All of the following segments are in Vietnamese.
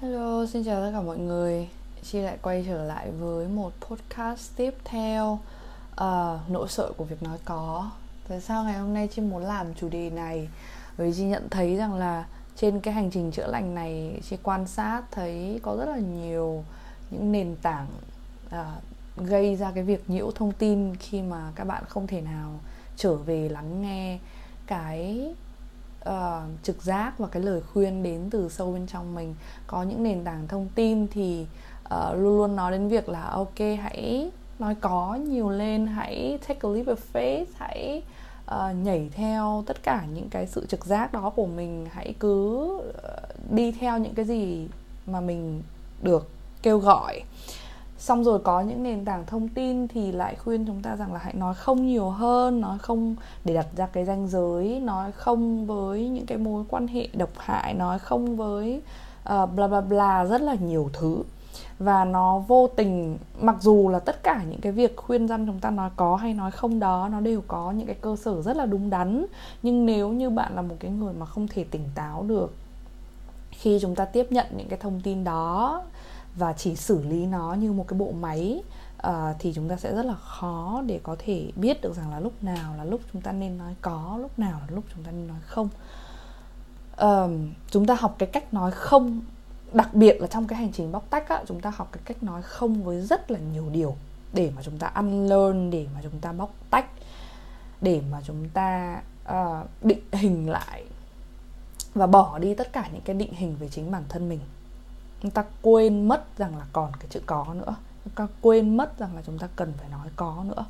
Hello, xin chào tất cả mọi người. Chi lại quay trở lại với một podcast tiếp theo. Uh, Nỗi sợ của việc nói có. Tại sao ngày hôm nay Chi muốn làm chủ đề này? Bởi vì Chi nhận thấy rằng là Trên cái hành trình chữa lành này Chi quan sát thấy có rất là nhiều Những nền tảng uh, Gây ra cái việc nhiễu thông tin Khi mà các bạn không thể nào Trở về lắng nghe Cái uh, trực giác và cái lời khuyên đến từ sâu bên trong mình. Có những nền tảng thông tin thì uh, luôn luôn nói đến việc là ok hãy nói có nhiều lên hãy take a leap of faith hãy uh, nhảy theo tất cả những cái sự trực giác đó của mình. Hãy cứ uh, đi theo những cái gì mà mình được kêu gọi xong rồi có những nền tảng thông tin thì lại khuyên chúng ta rằng là hãy nói không nhiều hơn nói không để đặt ra cái ranh giới nói không với những cái mối quan hệ độc hại nói không với uh, bla bla bla rất là nhiều thứ. Và nó vô tình mặc dù là tất cả những cái việc khuyên răn chúng ta nói có hay nói không đó nó đều có những cái cơ sở rất là đúng đắn. Nhưng nếu như bạn là một cái người mà không thể tỉnh táo được khi chúng ta tiếp nhận những cái thông tin đó và chỉ xử lý nó như một cái bộ máy uh, thì chúng ta sẽ rất là khó để có thể biết được rằng là lúc nào là lúc chúng ta nên nói có lúc nào là lúc chúng ta nên nói không. Uh, chúng ta học cái cách nói không đặc biệt là trong cái hành trình bóc tách á, chúng ta học cái cách nói không với rất là nhiều điều để mà chúng ta ăn learn để mà chúng ta bóc tách để mà chúng ta uh, định hình lại và bỏ đi tất cả những cái định hình về chính bản thân mình chúng ta quên mất rằng là còn cái chữ có nữa. Chúng ta quên mất rằng là chúng ta cần phải nói có nữa.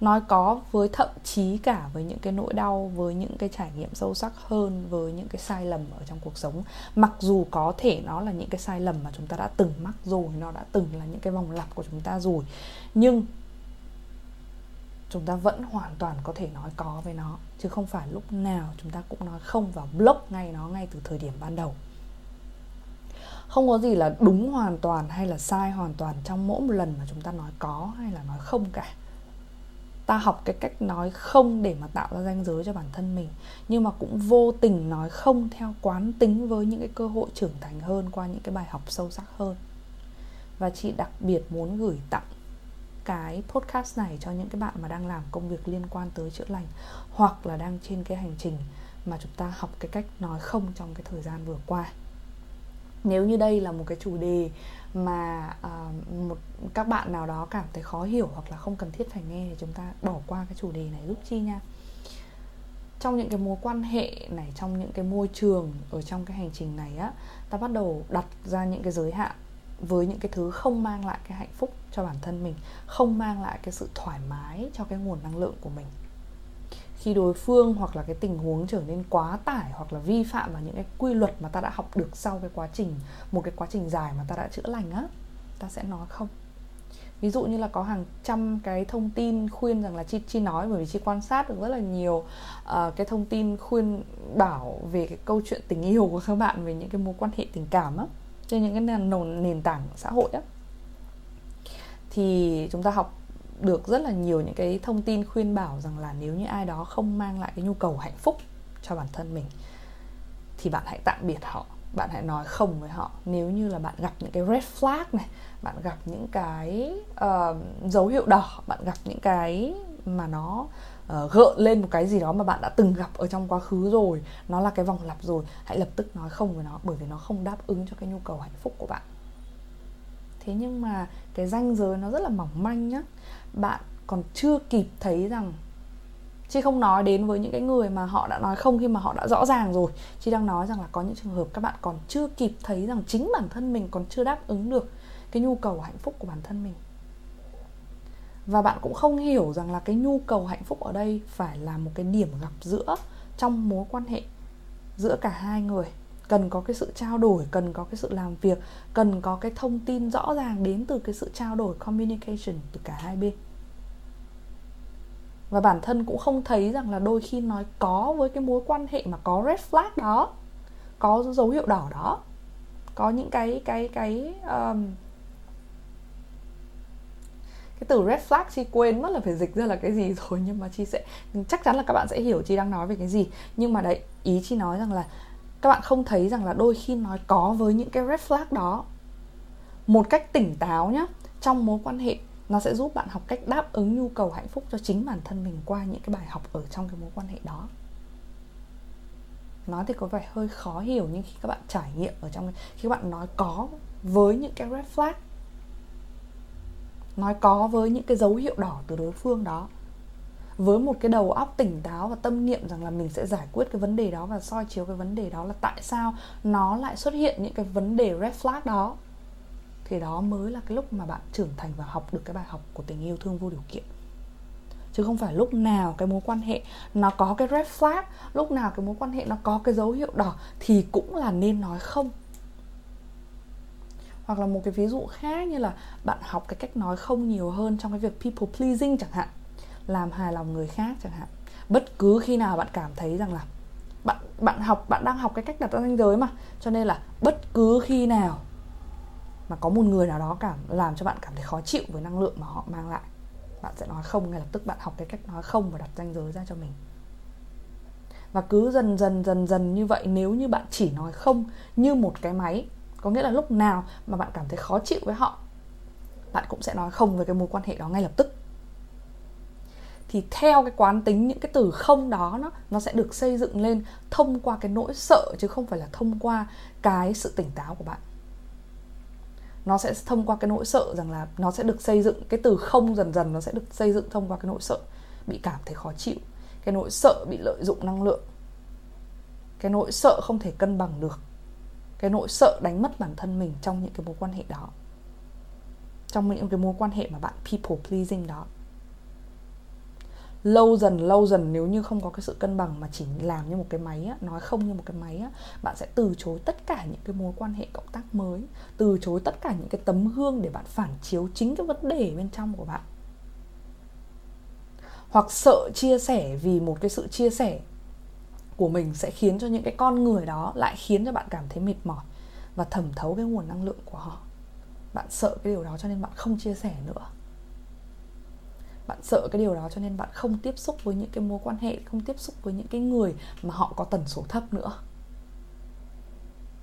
Nói có với thậm chí cả với những cái nỗi đau, với những cái trải nghiệm sâu sắc hơn, với những cái sai lầm ở trong cuộc sống. Mặc dù có thể nó là những cái sai lầm mà chúng ta đã từng mắc rồi, nó đã từng là những cái vòng lặp của chúng ta rồi, nhưng chúng ta vẫn hoàn toàn có thể nói có với nó, chứ không phải lúc nào chúng ta cũng nói không và block ngay nó ngay từ thời điểm ban đầu không có gì là đúng hoàn toàn hay là sai hoàn toàn trong mỗi một lần mà chúng ta nói có hay là nói không cả. Ta học cái cách nói không để mà tạo ra ranh giới cho bản thân mình, nhưng mà cũng vô tình nói không theo quán tính với những cái cơ hội trưởng thành hơn qua những cái bài học sâu sắc hơn. Và chị đặc biệt muốn gửi tặng cái podcast này cho những cái bạn mà đang làm công việc liên quan tới chữa lành hoặc là đang trên cái hành trình mà chúng ta học cái cách nói không trong cái thời gian vừa qua nếu như đây là một cái chủ đề mà uh, một các bạn nào đó cảm thấy khó hiểu hoặc là không cần thiết phải nghe thì chúng ta bỏ qua cái chủ đề này giúp chi nha. Trong những cái mối quan hệ này trong những cái môi trường ở trong cái hành trình này á ta bắt đầu đặt ra những cái giới hạn với những cái thứ không mang lại cái hạnh phúc cho bản thân mình không mang lại cái sự thoải mái cho cái nguồn năng lượng của mình khi đối phương hoặc là cái tình huống trở nên quá tải hoặc là vi phạm vào những cái quy luật mà ta đã học được sau cái quá trình một cái quá trình dài mà ta đã chữa lành á ta sẽ nói không. Ví dụ như là có hàng trăm cái thông tin khuyên rằng là chi chi nói bởi vì chi quan sát được rất là nhiều uh, cái thông tin khuyên bảo về cái câu chuyện tình yêu của các bạn về những cái mối quan hệ tình cảm á trên những cái nền, nền tảng xã hội á. Thì chúng ta học được rất là nhiều những cái thông tin khuyên bảo rằng là nếu như ai đó không mang lại cái nhu cầu hạnh phúc cho bản thân mình thì bạn hãy tạm biệt họ. Bạn hãy nói không với họ. Nếu như là bạn gặp những cái red flag này bạn gặp những cái uh, dấu hiệu đỏ bạn gặp những cái mà nó ờ, uh, gợn lên một cái gì đó mà bạn đã từng gặp ở trong quá khứ rồi nó là cái vòng lặp rồi hãy lập tức nói không với nó bởi vì nó không đáp ứng cho cái nhu cầu hạnh phúc của bạn thế nhưng mà cái ranh giới nó rất là mỏng manh nhá. Bạn còn chưa kịp thấy rằng, Chị không nói đến với những cái người mà họ đã nói không khi mà họ đã rõ ràng rồi. Chị đang nói rằng là có những trường hợp các bạn còn chưa kịp thấy rằng chính bản thân mình còn chưa đáp ứng được cái nhu cầu hạnh phúc của bản thân mình. Và bạn cũng không hiểu rằng là cái nhu cầu hạnh phúc ở đây phải là một cái điểm gặp giữa trong mối quan hệ giữa cả hai người cần có cái sự trao đổi cần có cái sự làm việc cần có cái thông tin rõ ràng đến từ cái sự trao đổi communication từ cả hai bên. Và bản thân cũng không thấy rằng là đôi khi nói có với cái mối quan hệ mà có red flag đó có dấu hiệu đỏ đó. Có những cái cái cái um, cái từ red flag chi quên mất là phải dịch ra là cái gì rồi nhưng mà chi sẽ chắc chắn là các bạn sẽ hiểu chi đang nói về cái gì. Nhưng mà đấy ý chi nói rằng là các bạn không thấy rằng là đôi khi nói có với những cái red flag đó. Một cách tỉnh táo nhé trong mối quan hệ, nó sẽ giúp bạn học cách đáp ứng nhu cầu hạnh phúc cho chính bản thân mình qua những cái bài học ở trong cái mối quan hệ đó. Nói thì có vẻ hơi khó hiểu nhưng khi các bạn trải nghiệm ở trong khi các bạn nói có với những cái red flag, nói có với những cái dấu hiệu đỏ từ đối phương đó với một cái đầu óc tỉnh táo và tâm niệm rằng là mình sẽ giải quyết cái vấn đề đó và soi chiếu cái vấn đề đó là tại sao nó lại xuất hiện những cái vấn đề red flag đó. Thì đó mới là cái lúc mà bạn trưởng thành và học được cái bài học của tình yêu thương vô điều kiện. Chứ không phải lúc nào cái mối quan hệ nó có cái red flag, lúc nào cái mối quan hệ nó có cái dấu hiệu đỏ thì cũng là nên nói không. Hoặc là một cái ví dụ khác như là bạn học cái cách nói không nhiều hơn trong cái việc people pleasing chẳng hạn làm hài lòng người khác chẳng hạn. Bất cứ khi nào bạn cảm thấy rằng là bạn bạn học, bạn đang học cái cách đặt ra ranh giới mà, cho nên là bất cứ khi nào mà có một người nào đó cảm, làm cho bạn cảm thấy khó chịu với năng lượng mà họ mang lại, bạn sẽ nói không, ngay lập tức bạn học cái cách nói không và đặt ranh giới ra cho mình. Và cứ dần dần dần dần như vậy, nếu như bạn chỉ nói không như một cái máy, có nghĩa là lúc nào mà bạn cảm thấy khó chịu với họ, bạn cũng sẽ nói không với cái mối quan hệ đó ngay lập tức thì theo cái quán tính, những cái từ không đó nó nó sẽ được xây dựng lên thông qua cái nỗi sợ chứ không phải là thông qua cái sự tỉnh táo của bạn. Nó sẽ thông qua cái nỗi sợ rằng là nó sẽ được xây dựng, cái từ không dần dần nó sẽ được xây dựng thông qua cái nỗi sợ. Bị cảm thấy khó chịu, cái nỗi sợ bị lợi dụng năng lượng, cái nỗi sợ không thể cân bằng được, cái nỗi sợ đánh mất bản thân mình trong những cái mối quan hệ đó, trong những cái mối quan hệ mà bạn people pleasing đó lâu dần lâu dần nếu như không có cái sự cân bằng mà chỉ làm như một cái máy á, nói không như một cái máy á, bạn sẽ từ chối tất cả những cái mối quan hệ cộng tác mới từ chối tất cả những cái tấm gương để bạn phản chiếu chính cái vấn đề bên trong của bạn. Hoặc sợ chia sẻ vì một cái sự chia sẻ của mình sẽ khiến cho những cái con người đó lại khiến cho bạn cảm thấy mệt mỏi và thẩm thấu cái nguồn năng lượng của họ. Bạn sợ cái điều đó cho nên bạn không chia sẻ nữa bạn sợ cái điều đó cho nên bạn không tiếp xúc với những cái mối quan hệ, không tiếp xúc với những cái người mà họ có tần số thấp nữa.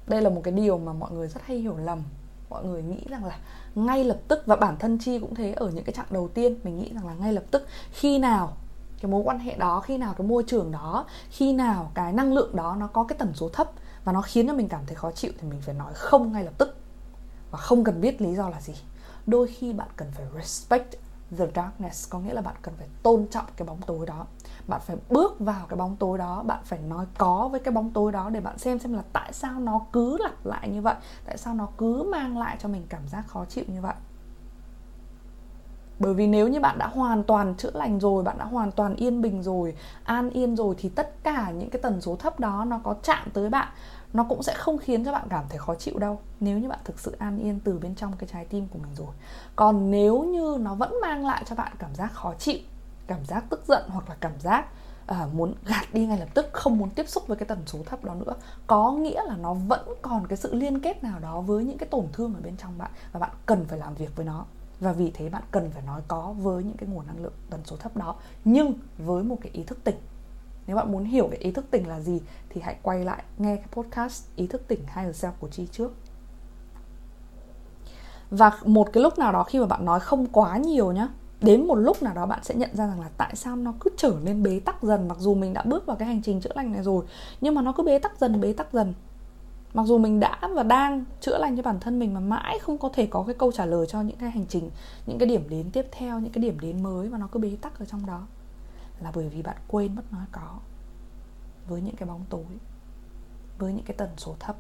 Đây là một cái điều mà mọi người rất hay hiểu lầm. Mọi người nghĩ rằng là ngay lập tức, và bản thân chi cũng thế, ở những cái chặng đầu tiên mình nghĩ rằng là ngay lập tức, khi nào cái mối quan hệ đó, khi nào cái môi trường đó, khi nào cái năng lượng đó nó có cái tần số thấp và nó khiến cho mình cảm thấy khó chịu thì mình phải nói không ngay lập tức. Và không cần biết lý do là gì. Đôi khi bạn cần phải respect the darkness có nghĩa là bạn cần phải tôn trọng cái bóng tối đó. Bạn phải bước vào cái bóng tối đó, bạn phải nói có với cái bóng tối đó để bạn xem xem là tại sao nó cứ lặp lại như vậy, tại sao nó cứ mang lại cho mình cảm giác khó chịu như vậy. Bởi vì nếu như bạn đã hoàn toàn chữa lành rồi, bạn đã hoàn toàn yên bình rồi, an yên rồi thì tất cả những cái tần số thấp đó nó có chạm tới bạn nó cũng sẽ không khiến cho bạn cảm thấy khó chịu đâu nếu như bạn thực sự an yên từ bên trong cái trái tim của mình rồi. Còn nếu như nó vẫn mang lại cho bạn cảm giác khó chịu cảm giác tức giận hoặc là cảm giác uh, muốn gạt đi ngay lập tức không muốn tiếp xúc với cái tần số thấp đó nữa có nghĩa là nó vẫn còn cái sự liên kết nào đó với những cái tổn thương ở bên trong bạn và bạn cần phải làm việc với nó. Và vì thế bạn cần phải nói có với những cái nguồn năng lượng tần số thấp đó nhưng với một cái ý thức tỉnh nếu bạn muốn hiểu về ý thức tỉnh là gì thì hãy quay lại nghe cái podcast ý thức tỉnh higher self của chi trước. Và một cái lúc nào đó khi mà bạn nói không quá nhiều nhá, đến một lúc nào đó bạn sẽ nhận ra rằng là tại sao nó cứ trở nên bế tắc dần, mặc dù mình đã bước vào cái hành trình chữa lành này rồi, nhưng mà nó cứ bế tắc dần, bế tắc dần. Mặc dù mình đã và đang chữa lành cho bản thân mình mà mãi không có thể có cái câu trả lời cho những cái hành trình, những cái điểm đến tiếp theo, những cái điểm đến mới mà nó cứ bế tắc ở trong đó là bởi vì bạn quên mất nó có với những cái bóng tối, với những cái tần số thấp,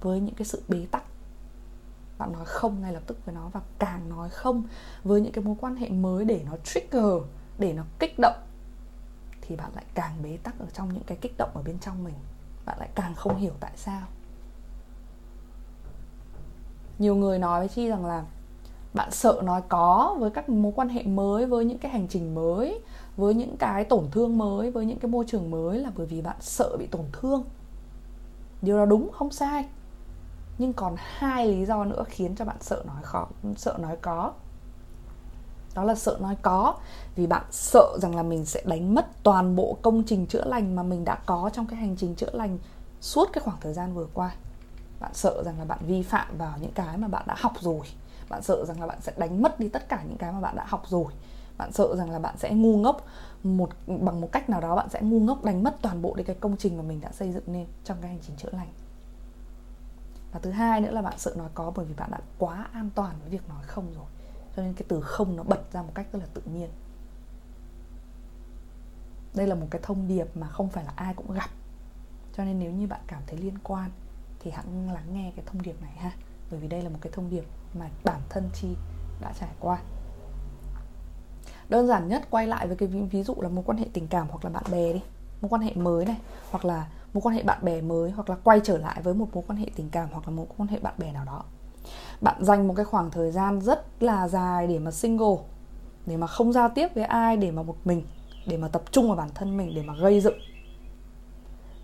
với những cái sự bế tắc. Bạn nói không ngay lập tức với nó và càng nói không với những cái mối quan hệ mới để nó trigger, để nó kích động, thì bạn lại càng bế tắc ở trong những cái kích động ở bên trong mình. Bạn lại càng không hiểu tại sao. Nhiều người nói với chi rằng là bạn sợ nói có với các mối quan hệ mới, với những cái hành trình mới, với những cái tổn thương mới, với những cái môi trường mới là bởi vì bạn sợ bị tổn thương. Điều đó đúng, không sai. Nhưng còn hai lý do nữa khiến cho bạn sợ nói khó, sợ nói có. Đó là sợ nói có vì bạn sợ rằng là mình sẽ đánh mất toàn bộ công trình chữa lành mà mình đã có trong cái hành trình chữa lành suốt cái khoảng thời gian vừa qua. Bạn sợ rằng là bạn vi phạm vào những cái mà bạn đã học rồi bạn sợ rằng là bạn sẽ đánh mất đi tất cả những cái mà bạn đã học rồi. Bạn sợ rằng là bạn sẽ ngu ngốc. Một, bằng một cách nào đó bạn sẽ ngu ngốc đánh mất toàn bộ cái công trình mà mình đã xây dựng nên trong cái hành trình chữa lành. Và thứ hai nữa là bạn sợ nói có bởi vì bạn đã quá an toàn với việc nói không rồi. Cho nên cái từ không nó bật ra một cách rất là tự nhiên. Đây là một cái thông điệp mà không phải là ai cũng gặp. Cho nên nếu như bạn cảm thấy liên quan thì hãy lắng nghe cái thông điệp này ha. Bởi vì đây là một cái thông điệp mà bản thân chi đã trải qua. Đơn giản nhất quay lại với cái ví dụ là mối quan hệ tình cảm hoặc là bạn bè đi, mối quan hệ mới này, hoặc là mối quan hệ bạn bè mới, hoặc là quay trở lại với một mối quan hệ tình cảm hoặc là một mối quan hệ bạn bè nào đó. Bạn dành một cái khoảng thời gian rất là dài để mà single, để mà không giao tiếp với ai, để mà một mình, để mà tập trung vào bản thân mình, để mà gây dựng.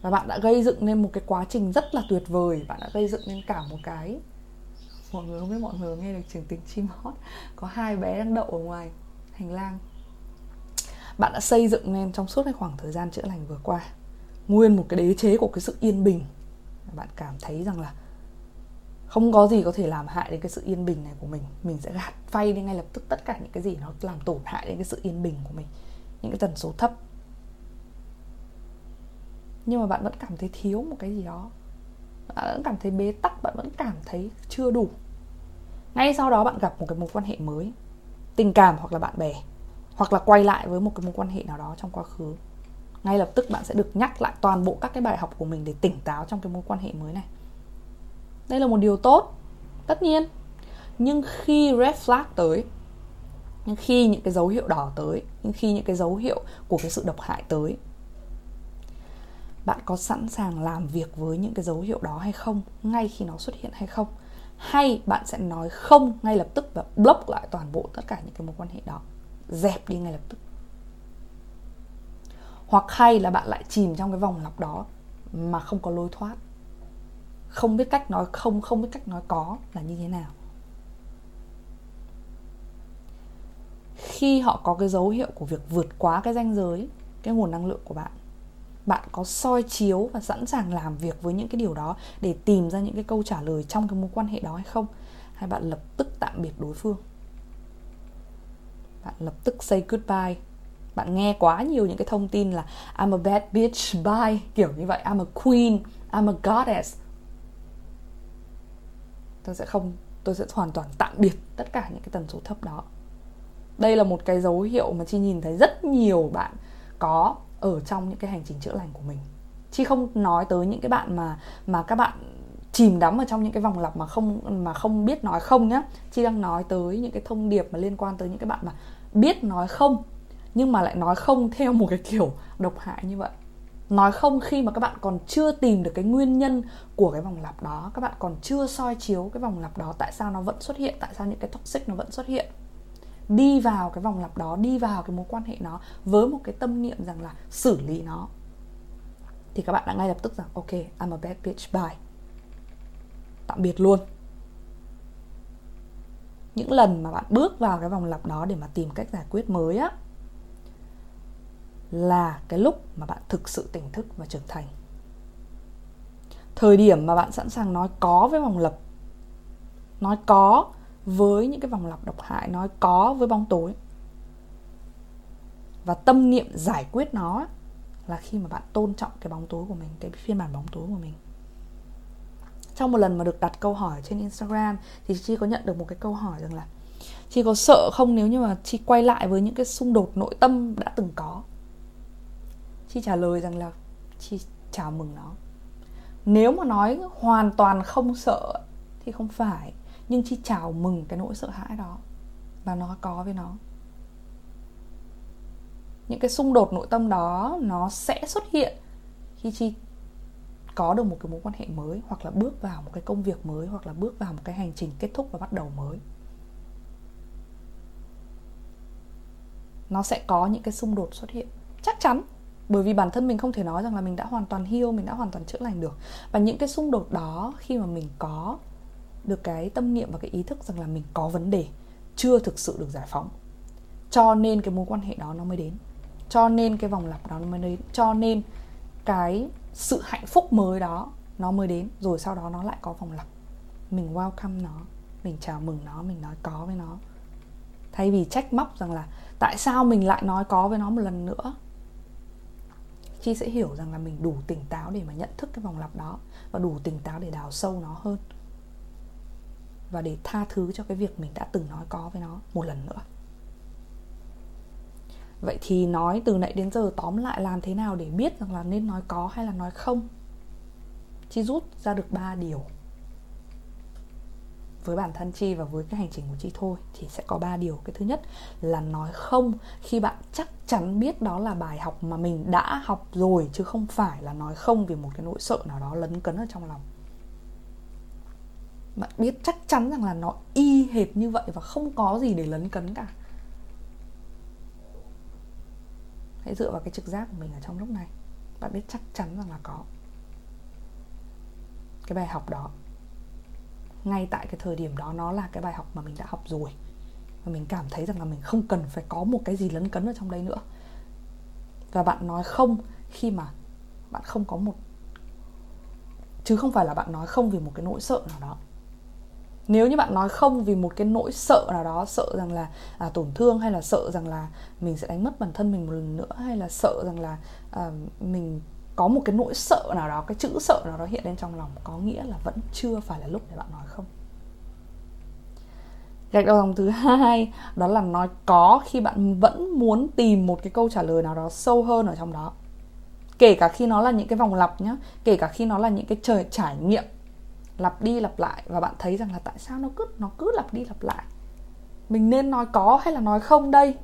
Và bạn đã gây dựng nên một cái quá trình rất là tuyệt vời, bạn đã gây dựng nên cả một cái mọi người không biết, mọi người nghe được trường tình chim hót. Có hai bé đang đậu ở ngoài hành lang. Bạn đã xây dựng nên trong suốt cái khoảng thời gian chữa lành vừa qua, nguyên một cái đế chế của cái sự yên bình. Bạn cảm thấy rằng là không có gì có thể làm hại đến cái sự yên bình này của mình. Mình sẽ gạt phay đi ngay lập tức tất cả những cái gì nó làm tổn hại đến cái sự yên bình của mình, những cái tần số thấp. Nhưng mà bạn vẫn cảm thấy thiếu một cái gì đó bạn vẫn cảm thấy bế tắc, bạn vẫn cảm thấy chưa đủ. Ngay sau đó bạn gặp một cái mối quan hệ mới, tình cảm hoặc là bạn bè, hoặc là quay lại với một cái mối quan hệ nào đó trong quá khứ. Ngay lập tức bạn sẽ được nhắc lại toàn bộ các cái bài học của mình để tỉnh táo trong cái mối quan hệ mới này. Đây là một điều tốt, tất nhiên. Nhưng khi red flag tới, nhưng khi những cái dấu hiệu đỏ tới, nhưng khi những cái dấu hiệu của cái sự độc hại tới bạn có sẵn sàng làm việc với những cái dấu hiệu đó hay không, ngay khi nó xuất hiện hay không? Hay bạn sẽ nói không ngay lập tức và block lại toàn bộ tất cả những cái mối quan hệ đó, dẹp đi ngay lập tức? Hoặc hay là bạn lại chìm trong cái vòng lặp đó mà không có lối thoát? Không biết cách nói không không biết cách nói có là như thế nào? Khi họ có cái dấu hiệu của việc vượt quá cái ranh giới, cái nguồn năng lượng của bạn bạn có soi chiếu và sẵn sàng làm việc với những cái điều đó để tìm ra những cái câu trả lời trong cái mối quan hệ đó hay không? Hay bạn lập tức tạm biệt đối phương? Bạn lập tức say goodbye? Bạn nghe quá nhiều những cái thông tin là I'm a bad bitch, bye kiểu như vậy. I'm a queen I'm a goddess tôi sẽ không, tôi sẽ hoàn toàn tạm biệt tất cả những cái tần số thấp đó. Đây là một cái dấu hiệu mà chị nhìn thấy rất nhiều bạn có ở trong những cái hành trình chữa lành của mình. Chi không nói tới những cái bạn mà mà các bạn chìm đắm ở trong những cái vòng lặp mà không mà không biết nói không nhá. Chi đang nói tới những cái thông điệp mà liên quan tới những cái bạn mà biết nói không, nhưng mà lại nói không theo một cái kiểu độc hại như vậy. Nói không khi mà các bạn còn chưa tìm được cái nguyên nhân của cái vòng lặp đó. Các bạn còn chưa soi chiếu cái vòng lặp đó. Tại sao nó vẫn xuất hiện? Tại sao những cái toxic nó vẫn xuất hiện? Đi vào cái vòng lặp đó, đi vào cái mối quan hệ nó với một cái tâm niệm rằng là xử lý nó. Thì các bạn đã ngay lập tức rằng, ok, I'm a bad bitch, bye. Tạm biệt luôn. Những lần mà bạn bước vào cái vòng lặp đó để mà tìm cách giải quyết mới á, là cái lúc mà bạn thực sự tỉnh thức và trưởng thành. Thời điểm mà bạn sẵn sàng nói có với vòng lặp, nói có với những cái vòng lặp độc hại nói có với bóng tối. Và tâm niệm giải quyết nó là khi mà bạn tôn trọng cái bóng tối của mình, cái phiên bản bóng tối của mình. Trong một lần mà được đặt câu hỏi trên Instagram thì chi có nhận được một cái câu hỏi rằng là chi có sợ không nếu như mà chi quay lại với những cái xung đột nội tâm đã từng có? Chi trả lời rằng là chi chào mừng nó. Nếu mà nói hoàn toàn không sợ thì không phải nhưng chi chào mừng cái nỗi sợ hãi đó. Và nó có với nó. Những cái xung đột nội tâm đó, nó sẽ xuất hiện khi chi có được một cái mối quan hệ mới, hoặc là bước vào một cái công việc mới, hoặc là bước vào một cái hành trình kết thúc và bắt đầu mới. Nó sẽ có những cái xung đột xuất hiện. Chắc chắn, bởi vì bản thân mình không thể nói rằng là mình đã hoàn toàn heal, mình đã hoàn toàn chữa lành được. Và những cái xung đột đó, khi mà mình có được cái tâm niệm và cái ý thức rằng là mình có vấn đề, chưa thực sự được giải phóng. Cho nên cái mối quan hệ đó nó mới đến. Cho nên cái vòng lặp đó nó mới đến. Cho nên cái sự hạnh phúc mới đó nó mới đến. Rồi sau đó nó lại có vòng lặp. Mình welcome nó, mình chào mừng nó, mình nói có với nó. Thay vì trách móc rằng là tại sao mình lại nói có với nó một lần nữa? Chi sẽ hiểu rằng là mình đủ tỉnh táo để mà nhận thức cái vòng lặp đó và đủ tỉnh táo để đào sâu nó hơn và để tha thứ cho cái việc mình đã từng nói có với nó một lần nữa. Vậy thì nói từ nãy đến giờ tóm lại làm thế nào để biết rằng là nên nói có hay là nói không? Chi rút ra được ba điều. Với bản thân chi và với cái hành trình của chi thôi thì sẽ có ba điều. Cái thứ nhất là nói không khi bạn chắc chắn biết đó là bài học mà mình đã học rồi chứ không phải là nói không vì một cái nỗi sợ nào đó lấn cấn ở trong lòng bạn biết chắc chắn rằng là nó y hệt như vậy và không có gì để lấn cấn cả. Hãy dựa vào cái trực giác của mình ở trong lúc này. Bạn biết chắc chắn rằng là có. Cái bài học đó, ngay tại cái thời điểm đó, nó là cái bài học mà mình đã học rồi. Và mình cảm thấy rằng là mình không cần phải có một cái gì lấn cấn ở trong đây nữa. Và bạn nói không khi mà bạn không có một, chứ không phải là bạn nói không vì một cái nỗi sợ nào đó nếu như bạn nói không vì một cái nỗi sợ nào đó sợ rằng là à, tổn thương hay là sợ rằng là mình sẽ đánh mất bản thân mình một lần nữa hay là sợ rằng là à, mình có một cái nỗi sợ nào đó cái chữ sợ nào đó hiện lên trong lòng có nghĩa là vẫn chưa phải là lúc để bạn nói không. Gạch đầu dòng thứ hai đó là nói có khi bạn vẫn muốn tìm một cái câu trả lời nào đó sâu hơn ở trong đó. Kể cả khi nó là những cái vòng lặp nhá kể cả khi nó là những cái trời trải nghiệm lặp đi lặp lại và bạn thấy rằng là tại sao nó cứ nó cứ lặp đi lặp lại? Mình nên nói có hay là nói không đây?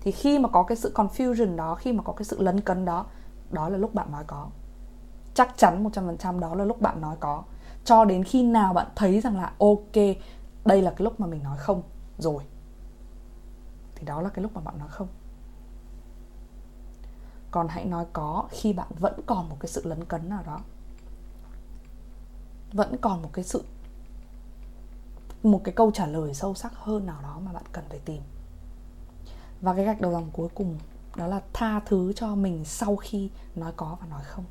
Thì khi mà có cái sự confusion đó, khi mà có cái sự lấn cấn đó đó là lúc bạn nói có. Chắc chắn 100% đó là lúc bạn nói có. Cho đến khi nào bạn thấy rằng là, ok, đây là cái lúc mà mình nói không rồi, thì đó là cái lúc mà bạn nói không. Còn hãy nói có khi bạn vẫn còn một cái sự lấn cấn nào đó vẫn còn một cái sự, một cái câu trả lời sâu sắc hơn nào đó mà bạn cần phải tìm. Và cái gạch đầu dòng cuối cùng đó là tha thứ cho mình sau khi nói có và nói không.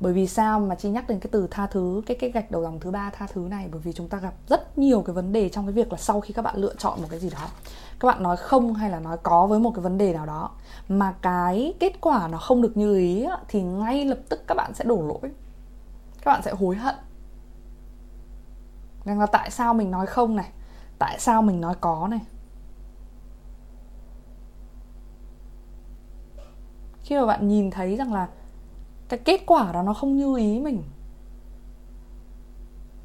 Bởi vì sao mà chị nhắc đến cái từ tha thứ, cái cái gạch đầu dòng thứ ba tha thứ này? Bởi vì chúng ta gặp rất nhiều cái vấn đề trong cái việc là sau khi các bạn lựa chọn một cái gì đó, các bạn nói không hay là nói có với một cái vấn đề nào đó mà cái kết quả nó không được như ý thì ngay lập tức các bạn sẽ đổ lỗi các bạn sẽ hối hận. Rằng là tại sao mình nói không này? Tại sao mình nói có này? Khi mà bạn nhìn thấy rằng là cái kết quả đó nó không như ý mình,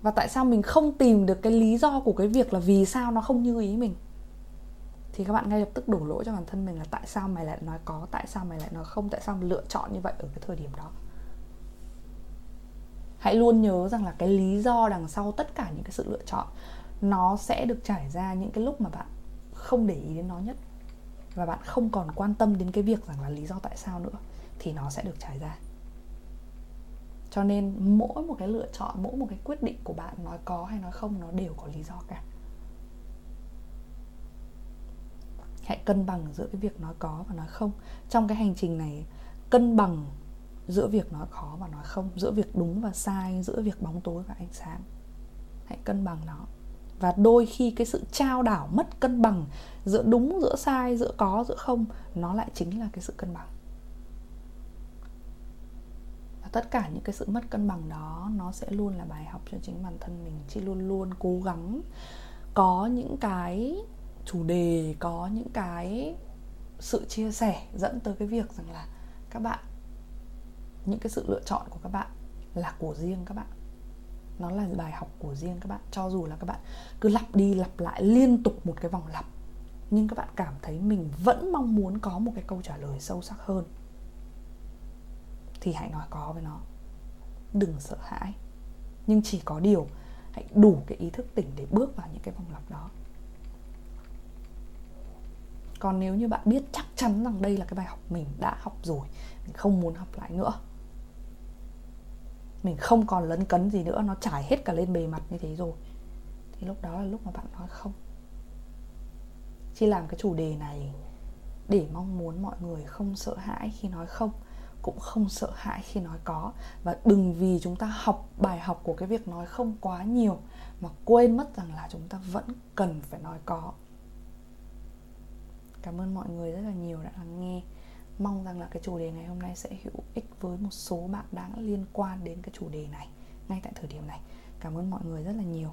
và tại sao mình không tìm được cái lý do của cái việc là vì sao nó không như ý mình, thì các bạn ngay lập tức đổ lỗi cho bản thân mình là tại sao mày lại nói có, tại sao mày lại nói không, tại sao mày lựa chọn như vậy ở cái thời điểm đó hãy luôn nhớ rằng là cái lý do đằng sau tất cả những cái sự lựa chọn, nó sẽ được trải ra những cái lúc mà bạn không để ý đến nó nhất. Và bạn không còn quan tâm đến cái việc rằng là lý do tại sao nữa, thì nó sẽ được trải ra. Cho nên mỗi một cái lựa chọn, mỗi một cái quyết định của bạn, nói có hay nói không, nó đều có lý do cả. Hãy cân bằng giữa cái việc nói có và nói không. Trong cái hành trình này, cân bằng giữa việc nói khó và nói không, giữa việc đúng và sai, giữa việc bóng tối và ánh sáng. Hãy cân bằng nó. Và đôi khi cái sự trao đảo mất cân bằng giữa đúng, giữa sai, giữa có, giữa không, nó lại chính là cái sự cân bằng. Và tất cả những cái sự mất cân bằng đó, nó sẽ luôn là bài học cho chính bản thân mình. Chỉ luôn luôn cố gắng có những cái chủ đề, có những cái sự chia sẻ dẫn tới cái việc rằng là các bạn những cái sự lựa chọn của các bạn là của riêng các bạn. Nó là bài học của riêng các bạn. Cho dù là các bạn cứ lặp đi lặp lại liên tục một cái vòng lặp, nhưng các bạn cảm thấy mình vẫn mong muốn có một cái câu trả lời sâu sắc hơn, thì hãy nói có với nó. Đừng sợ hãi. Nhưng chỉ có điều, hãy đủ cái ý thức tỉnh để bước vào những cái vòng lặp đó. Còn nếu như bạn biết chắc chắn rằng đây là cái bài học mình đã học rồi mình không muốn học lại nữa. Mình không còn lấn cấn gì nữa, nó trải hết cả lên bề mặt như thế rồi. Thì lúc đó là lúc mà bạn nói không. Chi làm cái chủ đề này để mong muốn mọi người không sợ hãi khi nói không, cũng không sợ hãi khi nói có. Và đừng vì chúng ta học bài học của cái việc nói không quá nhiều mà quên mất rằng là chúng ta vẫn cần phải nói có. Cảm ơn mọi người rất là nhiều đã lắng nghe mong rằng là cái chủ đề ngày hôm nay sẽ hữu ích với một số bạn đang liên quan đến cái chủ đề này ngay tại thời điểm này. Cảm ơn mọi người rất là nhiều.